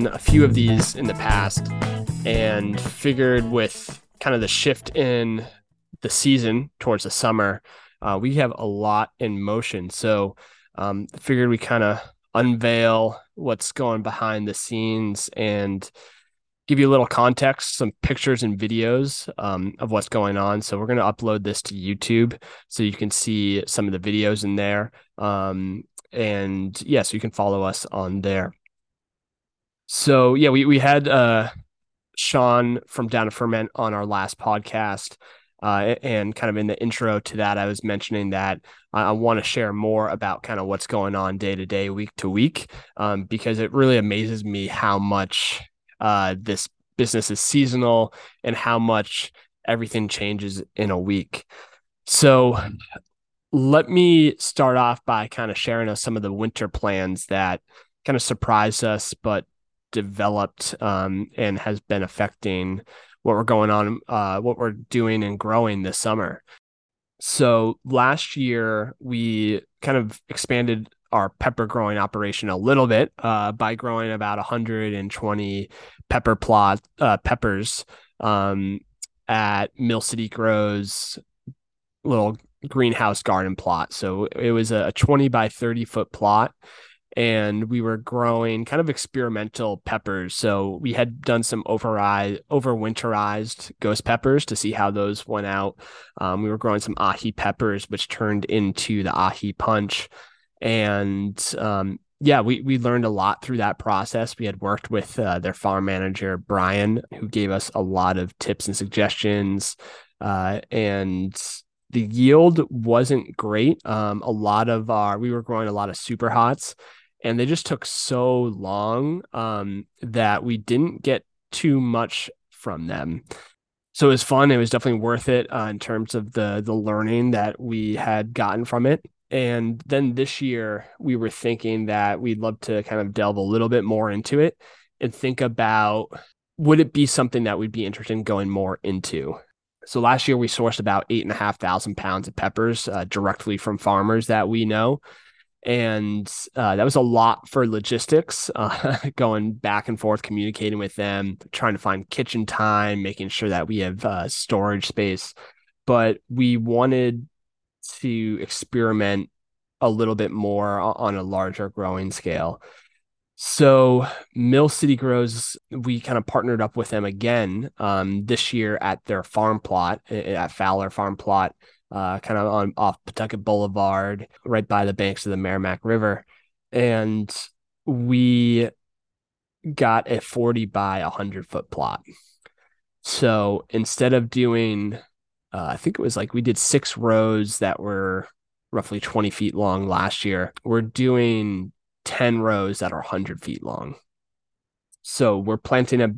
done a few of these in the past and figured with kind of the shift in the season towards the summer, uh, we have a lot in motion. So um, figured we kind of unveil what's going behind the scenes and give you a little context, some pictures and videos um, of what's going on. So we're going to upload this to YouTube so you can see some of the videos in there. Um, and yeah, so you can follow us on there. So yeah, we we had uh, Sean from Down to Ferment on our last podcast. Uh, and kind of in the intro to that, I was mentioning that I, want to share more about kind of what's going on day to day, week to week, um, because it really amazes me how much uh, this business is seasonal and how much everything changes in a week. So let me start off by kind of sharing us some of the winter plans that kind of surprised us, but developed um, and has been affecting what we're going on, uh, what we're doing and growing this summer. So last year we kind of expanded our pepper growing operation a little bit uh, by growing about 120 pepper plot uh, peppers um, at Mill City Grows little greenhouse garden plot. So it was a 20 by 30 foot plot and we were growing kind of experimental peppers. So we had done some override, overwinterized ghost peppers to see how those went out. Um, we were growing some aji peppers, which turned into the aji punch. And um, yeah, we we learned a lot through that process. We had worked with uh, their farm manager Brian, who gave us a lot of tips and suggestions. Uh, and the yield wasn't great. Um, a lot of our we were growing a lot of super hots, and they just took so long um, that we didn't get too much from them. So it was fun. It was definitely worth it uh, in terms of the the learning that we had gotten from it. And then this year, we were thinking that we'd love to kind of delve a little bit more into it and think about would it be something that we'd be interested in going more into? So last year, we sourced about eight and a half thousand pounds of peppers uh, directly from farmers that we know. And uh, that was a lot for logistics, uh, going back and forth, communicating with them, trying to find kitchen time, making sure that we have uh, storage space. But we wanted to experiment a little bit more on a larger growing scale. So Mill City Grows, we kind of partnered up with them again um, this year at their farm plot at Fowler Farm Plot, uh, kind of on off Pawtucket Boulevard, right by the banks of the Merrimack River, and we got a forty by hundred foot plot. So instead of doing uh, I think it was like we did six rows that were roughly 20 feet long last year. We're doing 10 rows that are 100 feet long. So we're planting a,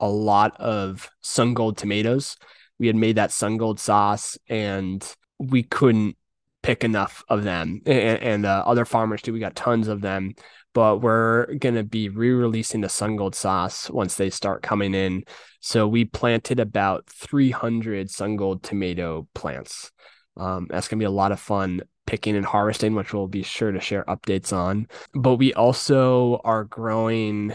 a lot of sun gold tomatoes. We had made that sun gold sauce and we couldn't pick enough of them. And, and uh, other farmers too, we got tons of them. But we're going to be re-releasing the sun gold sauce once they start coming in. So we planted about 300 sun gold tomato plants. Um, that's going to be a lot of fun picking and harvesting which we'll be sure to share updates on. But we also are growing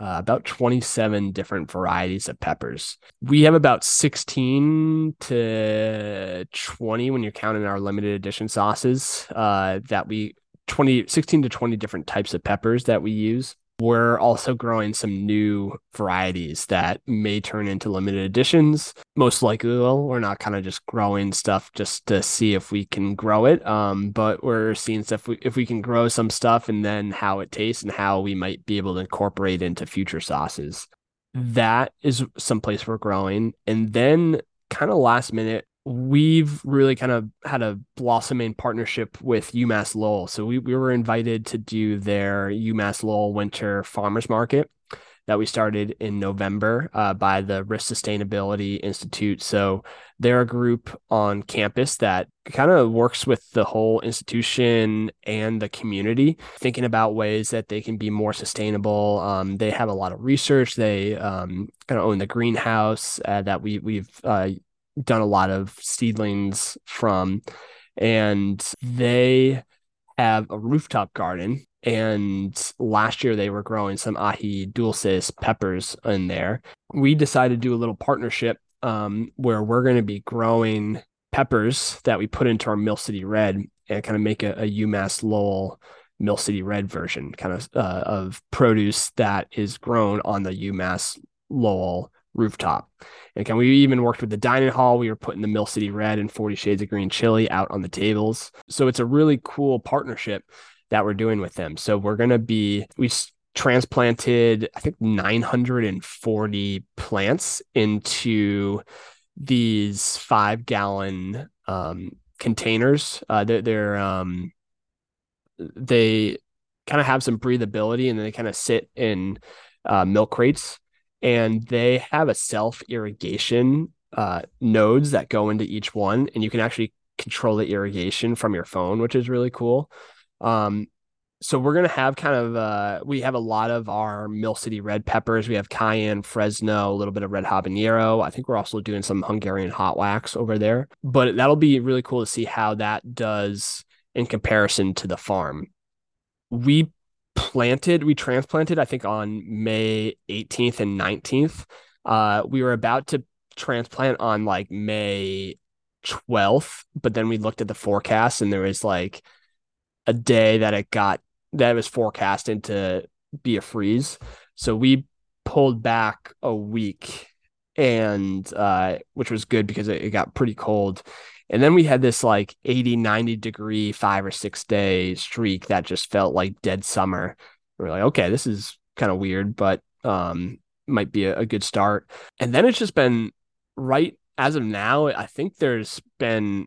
uh, about 27 different varieties of peppers. We have about 16 to 20 when you're counting our limited edition sauces uh, that we 20, 16 to 20 different types of peppers that we use. We're also growing some new varieties that may turn into limited editions. Most likely, we're not kind of just growing stuff just to see if we can grow it. Um, but we're seeing stuff if we can grow some stuff and then how it tastes and how we might be able to incorporate into future sauces. That is some place we're growing. And then kind of last minute, we've really kind of had a blossoming partnership with UMass Lowell. So we, we were invited to do their UMass Lowell Winter Farmers Market that we started in November uh, by the Rist Sustainability Institute. So they're a group on campus that kind of works with the whole institution and the community, thinking about ways that they can be more sustainable. Um, they have a lot of research. They um, kind of own the greenhouse uh, that we we've uh, done a lot of seedlings from, and they have a rooftop garden And last year they were growing some aji dulces peppers in there. We decided to do a little partnership um, where we're going to be growing peppers that we put into our Mill City Red and kind of make a, a UMass Lowell Mill City Red version, kind of uh, of produce that is grown on the UMass Lowell rooftop. And can we even worked with the dining hall? We were putting the Mill City Red and 40 Shades of Green chili out on the tables. So it's a really cool partnership that we're doing with them. So we're going to be, we transplanted, I think, 940 plants into these five gallon um, containers. Uh, they're, they're um, they kind of have some breathability and they kind of sit in uh, milk crates and they have a self irrigation uh, nodes that go into each one and you can actually control the irrigation from your phone which is really cool. Um, so we're gonna have kind of uh, we have a lot of our mill city red peppers. We have cayenne fresno a little bit of red habanero. I think we're also doing some hungarian hot wax over there but that'll be really cool to see how that does in comparison to the farm. We planted, we transplanted, I think on May 18th and 19th. Uh, we were about to transplant on like May 12th, but then we looked at the forecast and there was like a day that it got that it was forecasted to be a freeze. So we pulled back a week and uh, which was good because it, it got pretty cold and then we had this like 80, 90 degree five or six day streak that just felt like dead summer. We are like, okay, this is kind of weird, but um, might be a, a good start. And then it's just been right as of now. I think there's been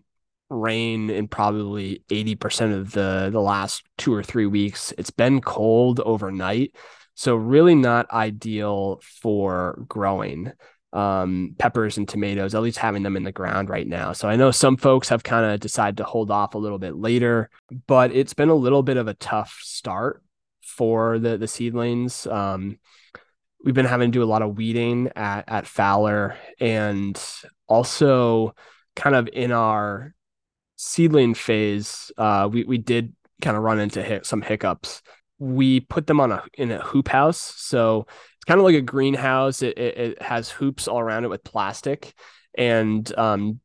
rain in probably 80% of the the last two or three weeks. It's been cold overnight. So really not ideal for growing um, peppers and tomatoes, at least having them in the ground right now. So I know some folks have kind of decided to hold off a little bit later, but it's been a little bit of a tough start for the the seedlings. Um, we've been having to do a lot of weeding at at Fowler, and also kind of in our seedling phase, uh, we we did kind of run into some hiccups. We put them on a in a hoop house, so it's kind of like a greenhouse. It, it, it has hoops all around it with plastic, and um,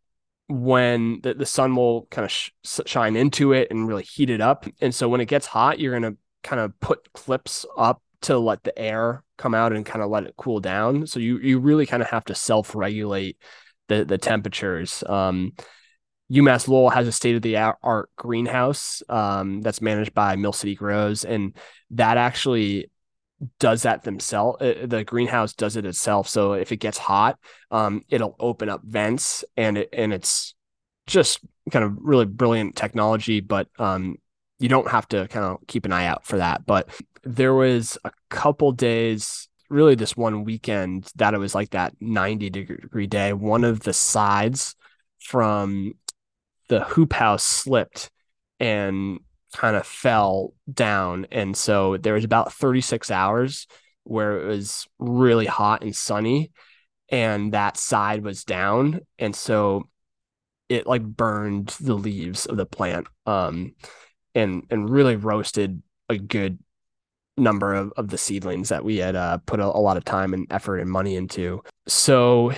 when the, the sun will kind of sh- shine into it and really heat it up, and so when it gets hot, you're gonna kind of put clips up to let the air come out and kind of let it cool down. So you you really kind of have to self regulate the the temperatures. Um, UMass Lowell has a state of the art greenhouse um, that's managed by Mill City Grows, and that actually does that themselves. Uh, the greenhouse does it itself. So if it gets hot, um, it'll open up vents, and it and it's just kind of really brilliant technology. But um, you don't have to kind of keep an eye out for that. But there was a couple days, really this one weekend, that it was like that 90 degree day. One of the sides from the hoop house slipped and kind of fell down. And so there was about 36 hours where it was really hot and sunny and that side was down. And so it like burned the leaves of the plant um and and really roasted a good number of, of the seedlings that we had uh, put a, a lot of time and effort and money into. So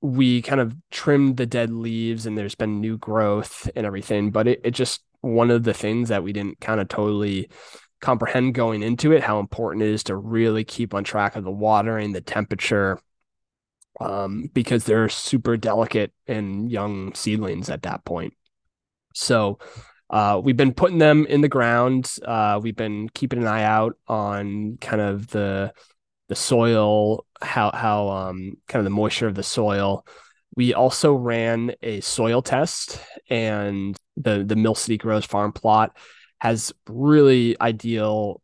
we kind of trimmed the dead leaves and there's been new growth and everything, but it, it just one of the things that we didn't kind of totally comprehend going into it how important it is to really keep on track of the watering the temperature um, because they're super delicate and young seedlings at that point. So uh, we've been putting them in the ground uh, we've been keeping an eye out on kind of the the soil how how um, kind of the moisture of the soil we also ran a soil test, and the the Mill City Grows farm plot has really ideal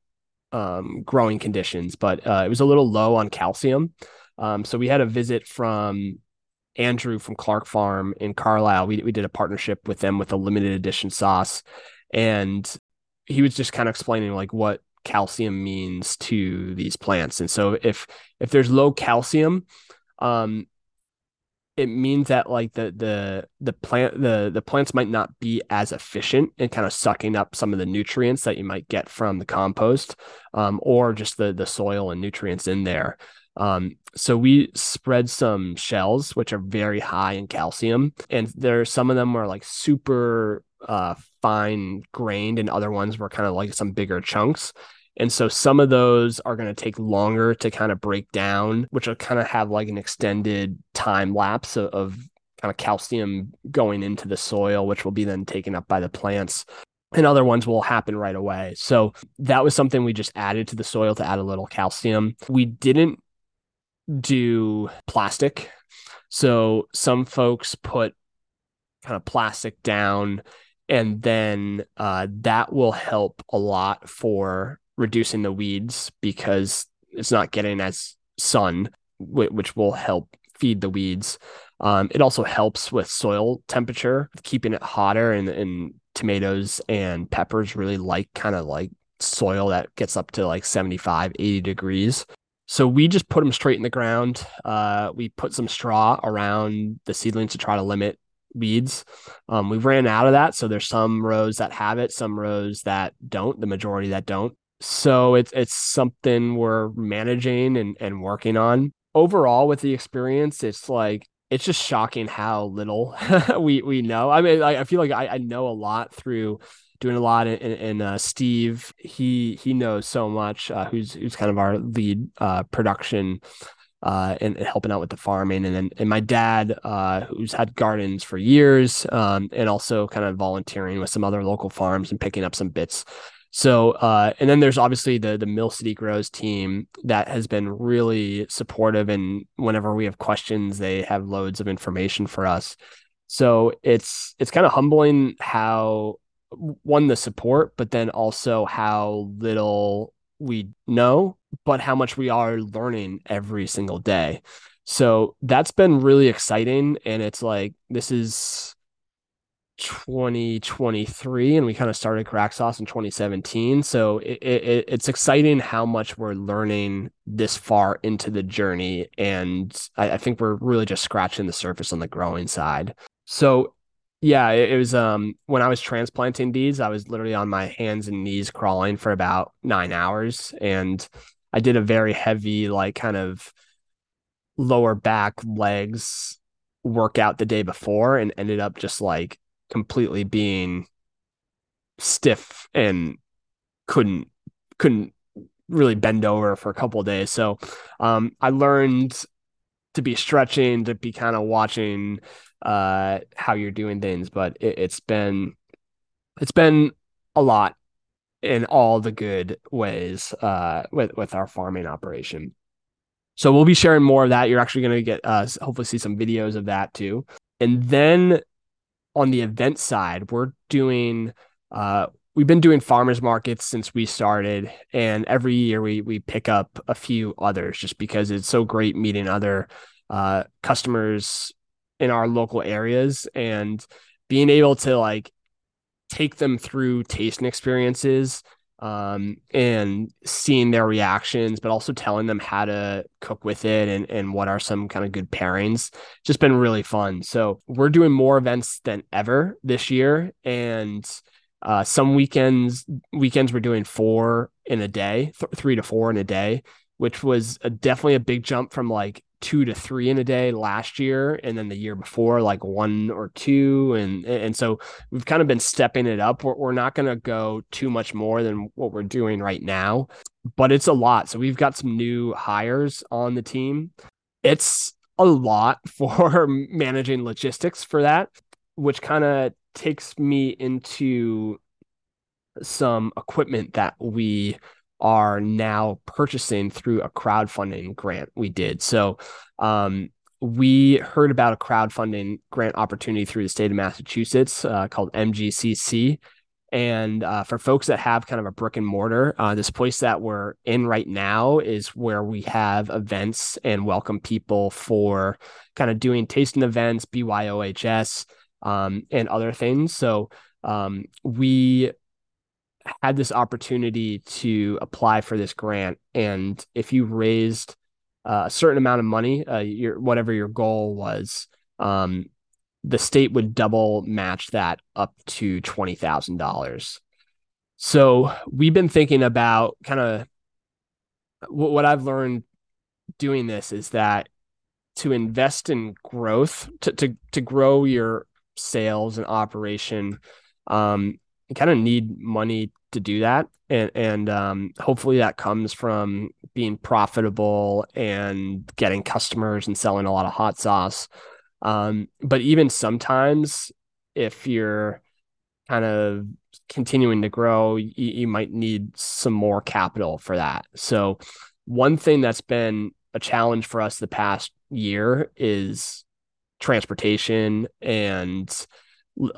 um, growing conditions, but uh, it was a little low on calcium. Um, so we had a visit from Andrew from Clark Farm in Carlisle. We we did a partnership with them with a limited edition sauce, and he was just kind of explaining like what calcium means to these plants. And so if if there's low calcium, um, it means that like the the the plant the the plants might not be as efficient in kind of sucking up some of the nutrients that you might get from the compost um, or just the the soil and nutrients in there. Um, so we spread some shells which are very high in calcium and there some of them are like super uh, fine grained and other ones were kind of like some bigger chunks and so some of those are going to take longer to kind of break down, which will kind of have like an extended time lapse of, of kind of calcium going into the soil, which will be then taken up by the plants. And other ones will happen right away. So that was something we just added to the soil to add a little calcium. We didn't do plastic. So some folks put kind of plastic down and then uh, that will help a lot for reducing the weeds because it's not getting as sun, which will help feed the weeds. Um, it also helps with soil temperature, keeping it hotter, and, and tomatoes and peppers really like kind of like soil that gets up to like 75, 80 degrees. So we just put them straight in the ground. Uh, we put some straw around the seedlings to try to limit weeds. Um, we ran out of that. So there's some rows that have it, some rows that don't, the majority that don't so it's it's something we're managing and, and working on. Overall with the experience it's like it's just shocking how little we we know. I mean i, I feel like I, I know a lot through doing a lot and, uh, steve. He he knows so much uh, who's who's kind of our lead uh, production uh, and, and, helping out with the farming. And then and my dad uh, who's had gardens for years um, and also kind of volunteering with some other local farms and picking up some bits so, uh, and then there's obviously the the Mill City Grows team that has been really supportive, and whenever we have questions, they have loads of information for us. So it's it's kind of humbling how one the support, but then also how little we know, but how much we are learning every single day. So that's been really exciting, and it's like this is 2023 and we kind of started Craic Sauce in 2017 so it, it, it's exciting how much we're learning this far into the journey and I, I, think we're really just scratching the surface on the growing side. So yeah it, it, was um when i was transplanting these i was literally on my hands and knees crawling for about nine hours and i did a very heavy like kind of lower back legs workout the day before and ended up just like completely being stiff and couldn't couldn't really bend over for a couple days. So um, I learned to be stretching, to be kind of watching uh, how you're doing things. But it, it's been it's been a lot in all the good ways uh, with with our farming operation. So we'll be sharing more of that. You're actually going to get uh, hopefully see some videos of that too. And then on the event side, we're doing uh, we've been doing farmers markets since we started, and every year we we pick up a few others just because it's so great meeting other uh, customers in our local areas and being able to like take them through tasting experiences um, and seeing their reactions, but also telling them how to cook with it and, and what are some kind of good pairings. Just been really fun. So we're doing more events than ever this year. And uh, some weekends, weekends we're doing four in a day, th- three to four in a day, which was a, definitely a big jump from like two to three in a day last year and then the year before like one or two. And and so we've kind of been stepping it up. We're, we're not going to go too much more than what we're doing right now but it's a lot. So we've got some new hires on the team. It's a lot for managing logistics for that which kind of takes me into some equipment that we are now purchasing through a crowdfunding grant we did. So um, we heard about a crowdfunding grant opportunity through the state of Massachusetts uh, called MGCC. And uh, for folks that have kind of a brick and mortar, uh, this place that we're in right now is where we have events and welcome people for kind of doing tasting events, BYOHS, um, and other things. So um, we had this opportunity to apply for this grant, and if you raised uh, a certain amount of money, uh, your whatever your goal was, um, the state would double match that up to $20,000. So we've been thinking about kind of what I've learned doing this is that to invest in growth, to to to grow your sales and operation, um, you kind of need money to do that. And and um, hopefully that comes from being profitable and getting customers and selling a lot of hot sauce. Um, but even sometimes if you're kind of continuing to grow, you, you might need some more capital for that. So one thing that's been a challenge for us the past year is transportation and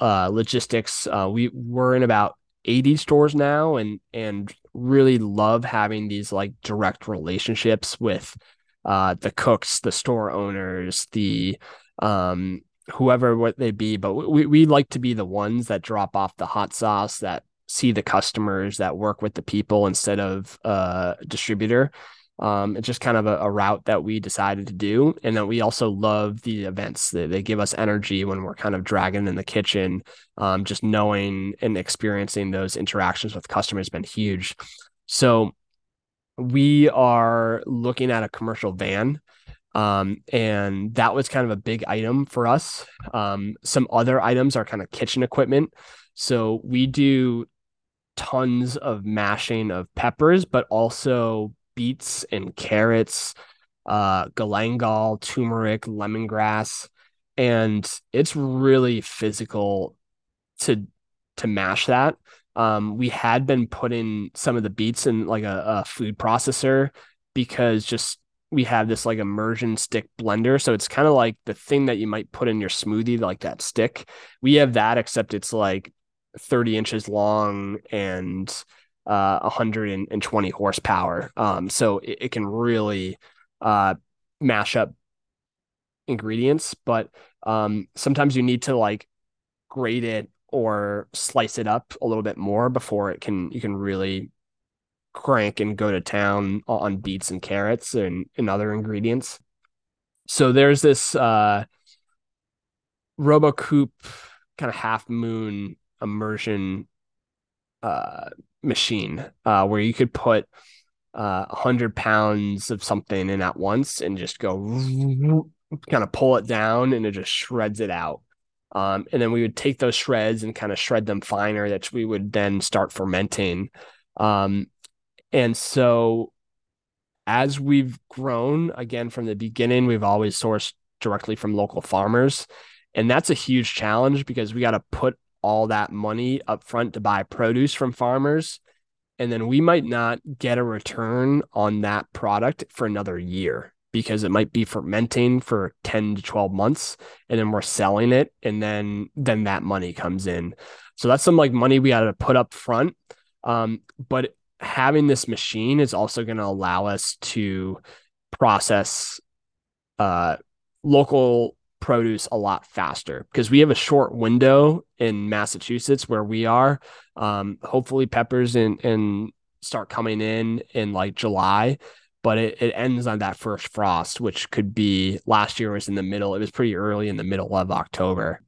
uh, logistics. Uh, we we're in about 80 stores now and and really love having these like direct relationships with uh, the cooks, the store owners, the um, whoever what they be. But we we like to be the ones that drop off the hot sauce, that see the customers, that work with the people instead of a uh, distributor. Um, it's just kind of a, a, route that we decided to do. And that we also love the events that they give us energy when we're kind of dragging in the kitchen. Um, just knowing and experiencing those interactions with customers has been huge. So we are looking at a commercial van. Um, and that was kind of a big item for us. Um, some other items are kind of kitchen equipment. So we do tons of mashing of peppers, but also beets and carrots, uh, galangal, turmeric, lemongrass, and it's really physical to to mash that. Um, we had been putting some of the beets in like a, a food processor because just we have this like immersion stick blender. So it's kind of like the thing that you might put in your smoothie, like that stick. We have that, except it's like 30 inches long and uh, 120 horsepower. Um, so it, it can really uh, mash up ingredients, but um, sometimes you need to like grate it or slice it up a little bit more before it can you can really crank and go to town on beets and carrots and, and other ingredients. So there's this uh Robot Coupe kind of half moon immersion uh machine uh, where you could put uh, 100 pounds of something in at once and just go kind of pull it down and it just shreds it out. Um, and then we would take those shreds and kind of shred them finer that we would then start fermenting. Um, and so as we've grown again from the beginning, we've always sourced directly from local farmers. And that's a huge challenge because we got to put all that money up front to buy produce from farmers. And then we might not get a return on that product for another year because it might be fermenting for 10 to 12 months and then we're selling it and then then that money comes in. So that's some like money we got to put up front um, but having this machine is also going to allow us to process uh, local produce a lot faster because we have a short window in Massachusetts where we are. Um, hopefully peppers and and start coming in in like July, but it, it ends on that first frost, which could be last year was in the middle. It was pretty early in the middle of October.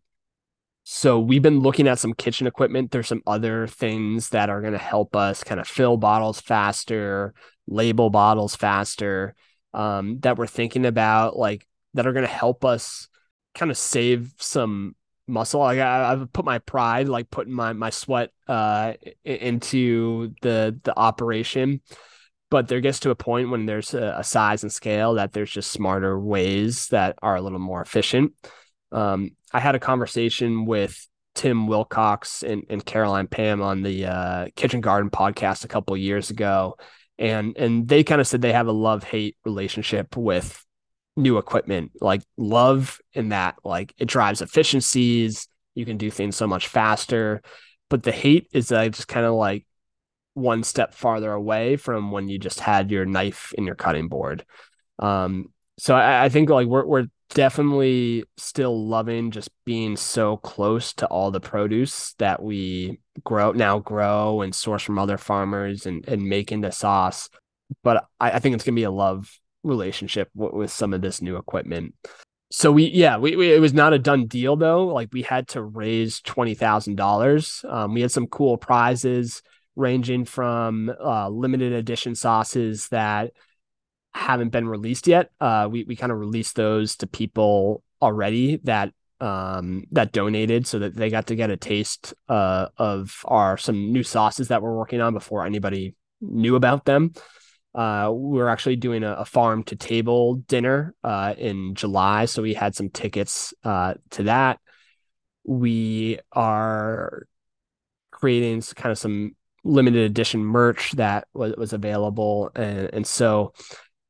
So we've been looking at some kitchen equipment. There's some other things that are going to help us kind of fill bottles faster, label bottles faster. Um, that we're thinking about, like that are going to help us kind of save some muscle. Like I, have put my pride, like putting my my sweat uh into the the operation. But there gets to a point when there's a, a size and scale that there's just smarter ways that are a little more efficient. Um, I had a conversation with Tim Wilcox and, and Caroline Pam on the uh, Kitchen Garden podcast a couple years ago, and and they kind of said they have a love hate relationship with new equipment like love in that like it drives efficiencies you can do things so much faster. But the hate is uh, just kind of like one step farther away from when you just had your knife in your cutting board. Um so I, I think like we're, we're definitely still loving just being so close to all the produce that we grow now grow and source from other farmers and, and make into sauce. But I, I think it's gonna be a love relationship with some of this new equipment. so we yeah we, we, it was not a done deal though. Like we had to raise $20000 um, we had some cool prizes ranging from uh, limited edition sauces that haven't been released yet. Uh, we, we kind of released those to people already that um, that donated so that they got to get a taste uh, of our some new sauces that we're working on before anybody knew about them uh, we're actually doing a, a, farm to table dinner uh, in July, so we had some tickets uh, to that. We are creating kind of some limited edition merch that was, was available, and and so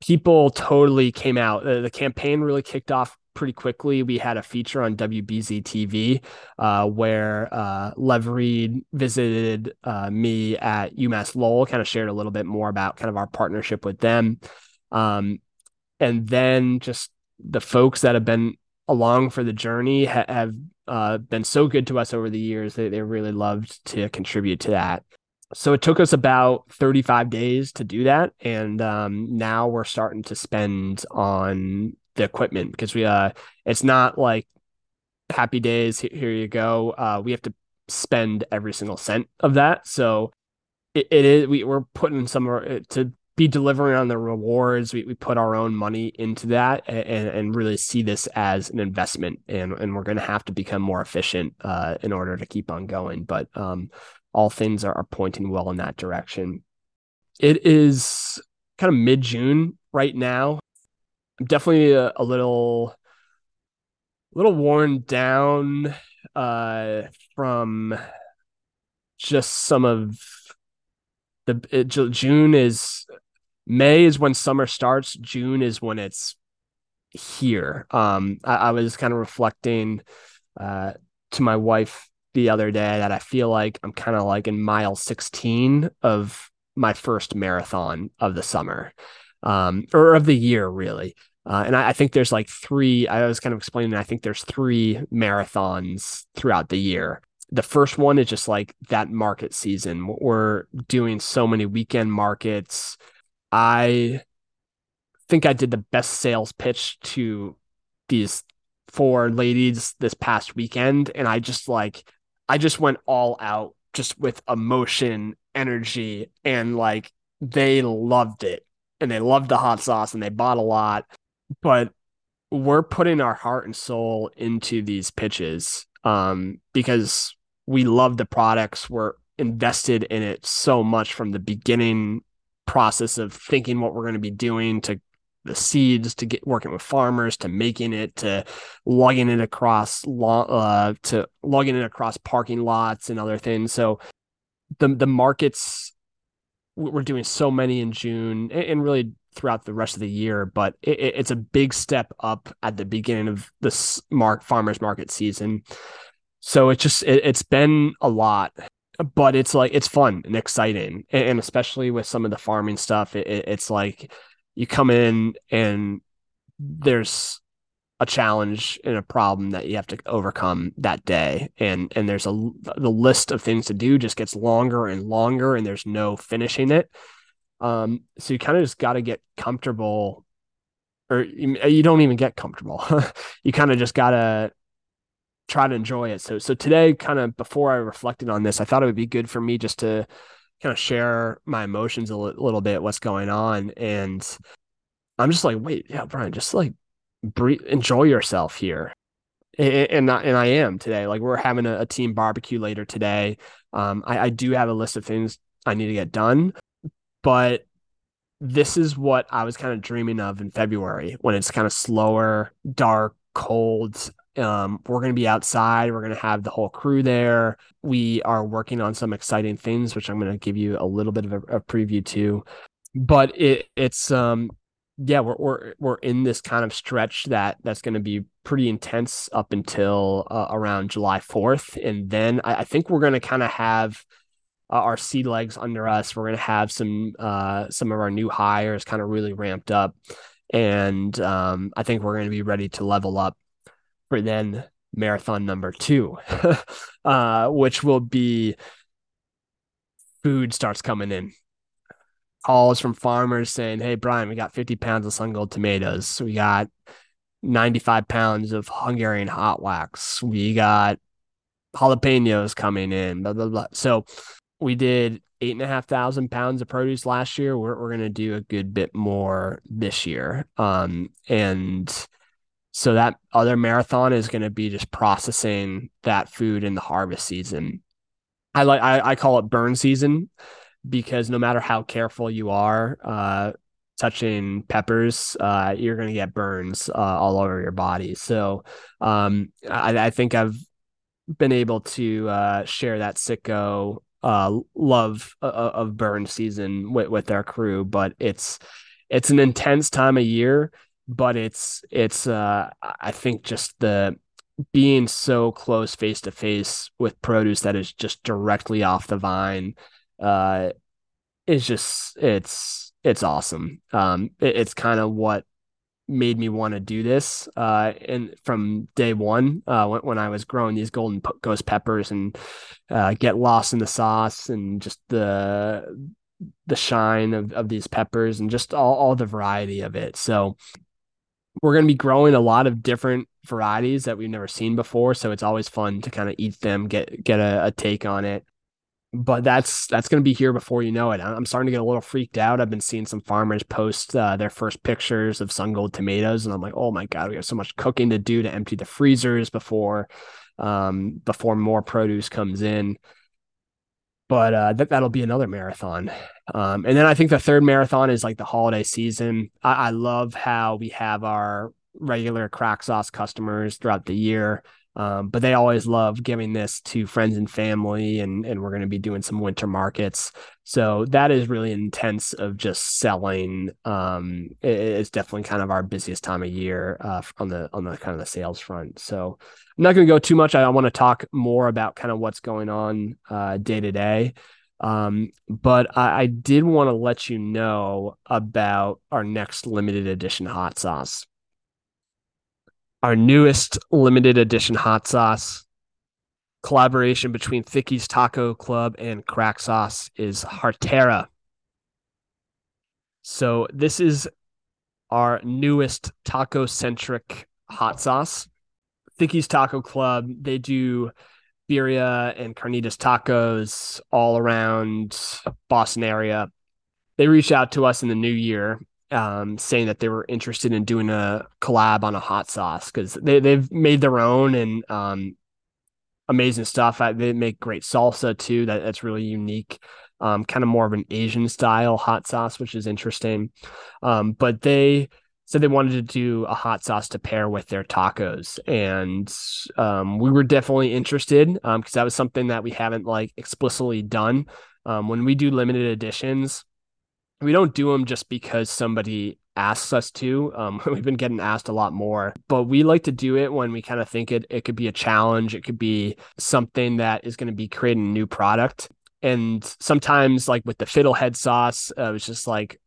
people totally came out. The, the campaign really kicked off pretty quickly. We had a feature on WBZ TV uh, where uh, Lev Reed visited uh, me at UMass Lowell, kind of shared a little bit more about kind of our partnership with them. Um, and then just the folks that have been along for the journey ha- have uh, been so good to us over the years. They, they really loved to contribute to that. So it took us about 35 days to do that. And um, now we're starting to spend on the equipment because we uh it's not like happy days here you go. Uh we have to spend every single cent of that. So it, it is we, we're putting some uh, to be delivering on the rewards we, we put our own money into that and, and really see this as an investment and, and we're going to have to become more efficient uh, in order to keep on going. But um, all things are, are pointing well in that direction. It is kind of mid-june right now I'm definitely a, a little a little worn down uh from just some of the it, June is May is when summer starts. June is when it's here. Um, I, I was kind of reflecting uh, to my wife the other day that I feel like I'm kind of like in mile 16 of my first marathon of the summer um, or of the year, really. Uh, and I, I, think there's like three, I was kind of explaining, I think there's three marathons throughout the year. The first one is just like that market season. We're doing so many weekend markets. I think I did the best sales pitch to these four ladies this past weekend. And I just like, I just went all out just with emotion, energy, and like they loved it and they loved the hot sauce and they bought a lot. But we're putting our heart and soul into these pitches um, because we love the products. We're invested in it so much from the beginning process of thinking what we're going to be doing to the seeds to get working with farmers to making it to lugging it across uh, to lugging it across parking lots and other things. So the the markets we're doing so many in June and really throughout the rest of the year, but it, it's a big step up at the beginning of this mark farmers market season. So it's just it, has been a lot, but it's like it's fun and exciting, and, especially with some of the farming stuff, it, it's like you come in and there's a challenge and a problem that you have to overcome that day. And and there's a the list of things to do just gets longer and longer and there's no finishing it. Um so you kind of just got to get comfortable or you, you don't even get comfortable. You kind of just got to try to enjoy it. So so today kind of before i reflected on this i thought it would be good for me just to kind of share my emotions a l- little bit what's going on. And i'm just like wait yeah brian just like breathe, enjoy yourself here. And, and, and I am today. Like we're having a, a team barbecue later today. Um, I, I do have a list of things I need to get done, but this is what I was kind of dreaming of in February when it's kind of slower, dark, cold. Um, we're going to be outside. We're going to have the whole crew there. We are working on some exciting things, which I'm going to give you a little bit of a, a preview to. But it, it's um, yeah, we're we're we're in this kind of stretch that that's going to be pretty intense up until uh, around July fourth, and then I, I think we're going to kind of have uh, our sea legs under us. We're going to have some uh, some of our new hires kind of really ramped up, and um, I think we're going to be ready to level up for then marathon number two, uh, which will be food starts coming in calls from farmers saying, Hey, Brian, we got 50 pounds of sun gold tomatoes. We got 95 pounds of Hungarian hot wax. We got jalapenos coming in, blah, blah, blah. So we did eight and a half thousand pounds of produce last year. We're, we're going to do a good bit more this year. Um, and so that other marathon is going to be just processing that food in the harvest season. I like, I, I call it burn season because no matter how careful you are, uh, touching peppers, uh, you're going to get burns uh, all over your body. So um, I, I, think I've been able to uh, share that sicko uh, love uh, of burn season with, with our crew, but it's it's an intense time of year. But it's it's I think just the being so close face to face with produce that is just directly off the vine uh it's just it's it's awesome. Um, it, it's kind of what made me want to do this. Uh, and from day one, uh, when, when I was growing these golden ghost peppers and uh, get lost in the sauce and just the the shine of, of these peppers and just all, all the variety of it. So we're going to be growing a lot of different varieties that we've never seen before. So it's always fun to kind of eat them, get get a, a take on it but that's that's going to be here before you know it. I'm starting to get a little freaked out. I've been seeing some farmers post uh, their first pictures of sun gold tomatoes, and I'm like, oh my god, we have so much cooking to do to empty the freezers before um, before more produce comes in. But uh, that that'll be another marathon, um, and then I think the third marathon is like the holiday season. I, I love how we have our regular Craic Sauce customers throughout the year um, but they always love giving this to friends and family, and and we're going to be doing some winter markets. So that is really intense of just selling. Um, it, it's definitely kind of our busiest time of year uh, on the on the kind of the sales front. So I'm not going to go too much. I, I want to talk more about kind of what's going on uh, day to day. Um, but I, I did want to let you know about our next limited edition hot sauce our newest limited edition hot sauce collaboration between Thicky's Taco Club and Craic Sauce is Hartera. So this is our newest taco centric hot sauce. Thicky's Taco Club, they do birria and carnitas tacos all around Boston area. They reached out to us in the new year um, saying that they were interested in doing a collab on a hot sauce because they they've made their own and um, amazing stuff. They make great salsa too. That that's really unique. Um, kind of more of an Asian style hot sauce, which is interesting. Um, but they said they wanted to do a hot sauce to pair with their tacos, and um, we were definitely interested because um, that was something that we haven't like explicitly done. Um, when we do limited editions, we don't do them just because somebody asks us to. Um, we've been getting asked a lot more, but we like to do it when we kind of think it it could be a challenge. It could be something that is going to be creating a new product. And sometimes, like with the fiddlehead sauce, uh, it was just like,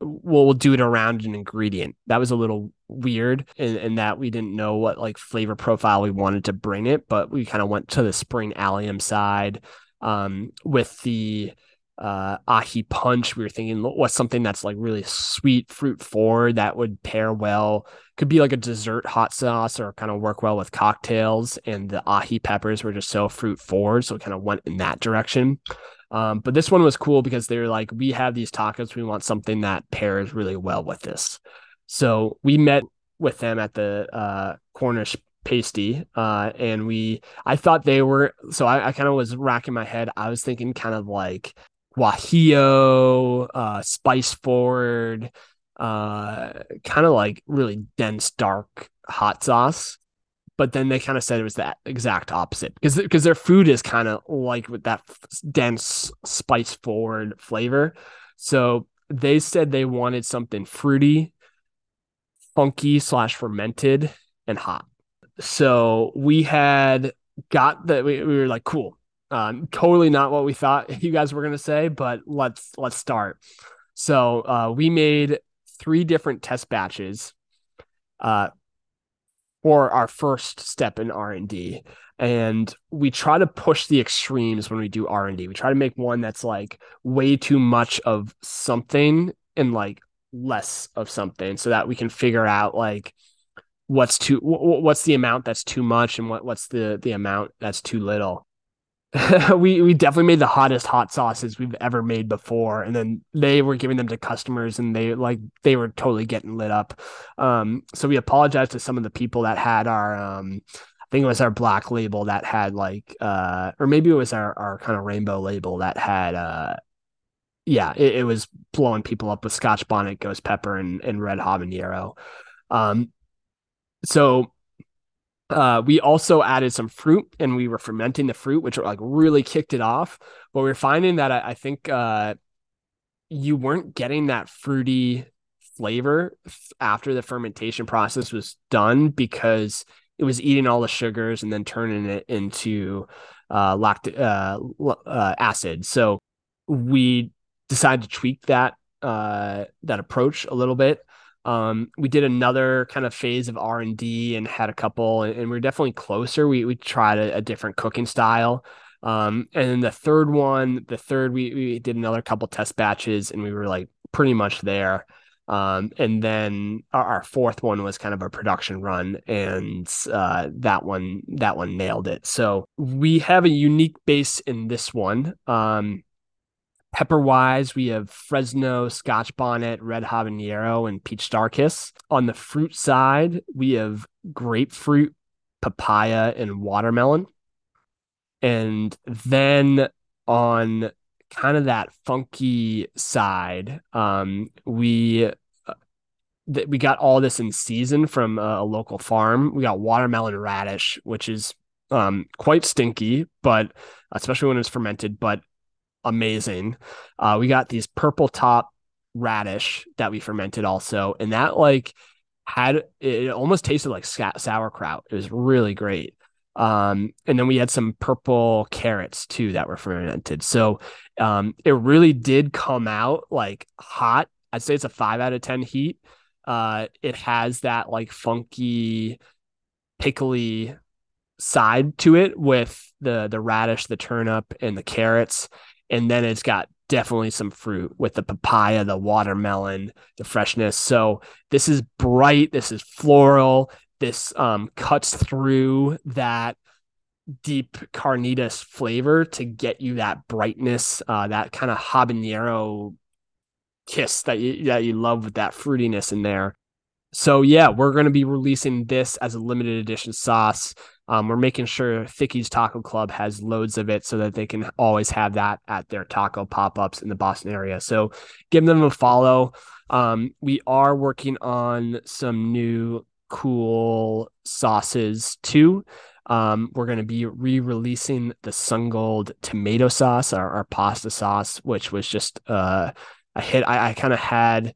well, we'll do it around an ingredient. That was a little weird in that we didn't know what like flavor profile we wanted to bring it, but we kind of went to the spring allium side um, with the uh, aji punch. We were thinking what's something that's like really sweet, fruit forward that would pair well. Could be like a dessert hot sauce or kind of work well with cocktails. And the aji peppers were just so fruit forward, so it kind of went in that direction. Um, but this one was cool because they were like, we have these tacos, we want something that pairs really well with this. So we met with them at the uh, Cornish pasty uh and we i thought they were so i, I kind of was racking my head i was thinking kind of like guajillo, uh, spice forward, uh, kind of like really dense, dark hot sauce. But then they kind of said it was that exact opposite because because their food is kind of like with that dense, spice forward flavor. So they said they wanted something fruity, funky slash fermented, and hot. So we had got that. We, we were like, cool um, totally not what we thought you guys were going to say, but let's let's start. So uh, we made three different test batches uh, for our first step in R and D, and we try to push the extremes when we do R and D. We try to make one that's like way too much of something and like less of something, so that we can figure out like what's too what's the amount that's too much and what what's the the amount that's too little we we definitely made the hottest hot sauces we've ever made before and then they were giving them to customers and they like they were totally getting lit up um so we apologized to some of the people that had our um I think it was our black label that had like uh or maybe it was our our kind of rainbow label that had uh yeah, it, it, was blowing people up with Scotch bonnet, ghost pepper, and and red habanero. Um, so uh, we also added some fruit, and we were fermenting the fruit, which like really kicked it off. But we are finding that I, I think uh, you weren't getting that fruity flavor after the fermentation process was done because it was eating all the sugars and then turning it into uh, lactic uh, uh, acid. So we decided to tweak that uh, that approach a little bit. Um, we did another kind of phase of R and D and had a couple, and, and we are definitely closer. We we tried a, a different cooking style. Um, and then the third one, the third, we, we did another couple test batches and we were like pretty much there. Um, and then our, our, fourth one was kind of a production run, and uh, that one that one nailed it. So we have a unique base in this one. Um, Pepper wise, we have Fresno, Scotch Bonnet, Red Habanero, and Peach Star Kiss. On the fruit side, we have grapefruit, papaya, and watermelon. And then on kind of that funky side, um, we uh, we got all this in season from a, a local farm. We got watermelon radish, which is um, quite stinky, but especially when it's fermented, but amazing. Uh, we got these purple top radish that we fermented also, and that like had it almost tasted like sauerkraut. It was really great. Um, and then we had some purple carrots too that were fermented. So um, it really did come out like hot. I'd say it's a five out of 10 heat. Uh, it has that like funky, pickly side to it with the the radish, the turnip, and the carrots and then it's got definitely some fruit with the papaya, the watermelon, the freshness. So this is bright, this is floral, this um, cuts through that deep carnitas flavor to get you that brightness, uh, that kind of habanero kiss that you that you love with that fruitiness in there. So yeah, we're going to be releasing this as a limited edition sauce. Um, we're making sure Thicky's Taco Club has loads of it so that they can always have that at their taco pop ups in the Boston area. So give them a follow. Um, we are working on some new cool sauces too. Um, we're going to be re releasing the Sun Gold tomato sauce, our, our pasta sauce, which was just uh, a hit. I, I kind of had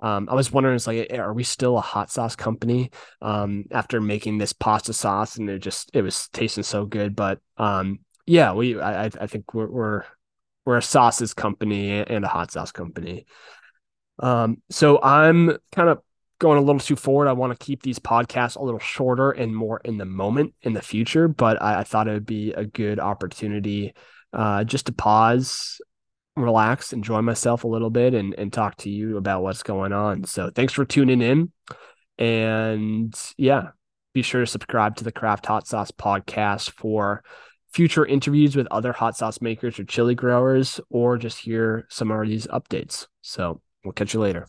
um, I was wondering, it's like, are we still a hot sauce company um, after making this pasta sauce? And it just it was tasting so good. But um, yeah, we I I think we're we're we're a sauces company and a hot sauce company. Um, so I'm kind of going a little too forward. I want to keep these podcasts a little shorter and more in the moment in the future. But I, I thought it would be a good opportunity uh, just to pause relax, enjoy myself a little bit, and and talk to you about what's going on. So thanks for tuning in, and yeah, be sure to subscribe to the Craft Hot Sauce podcast for future interviews with other hot sauce makers or chili growers, or just hear some of these updates. So we'll catch you later.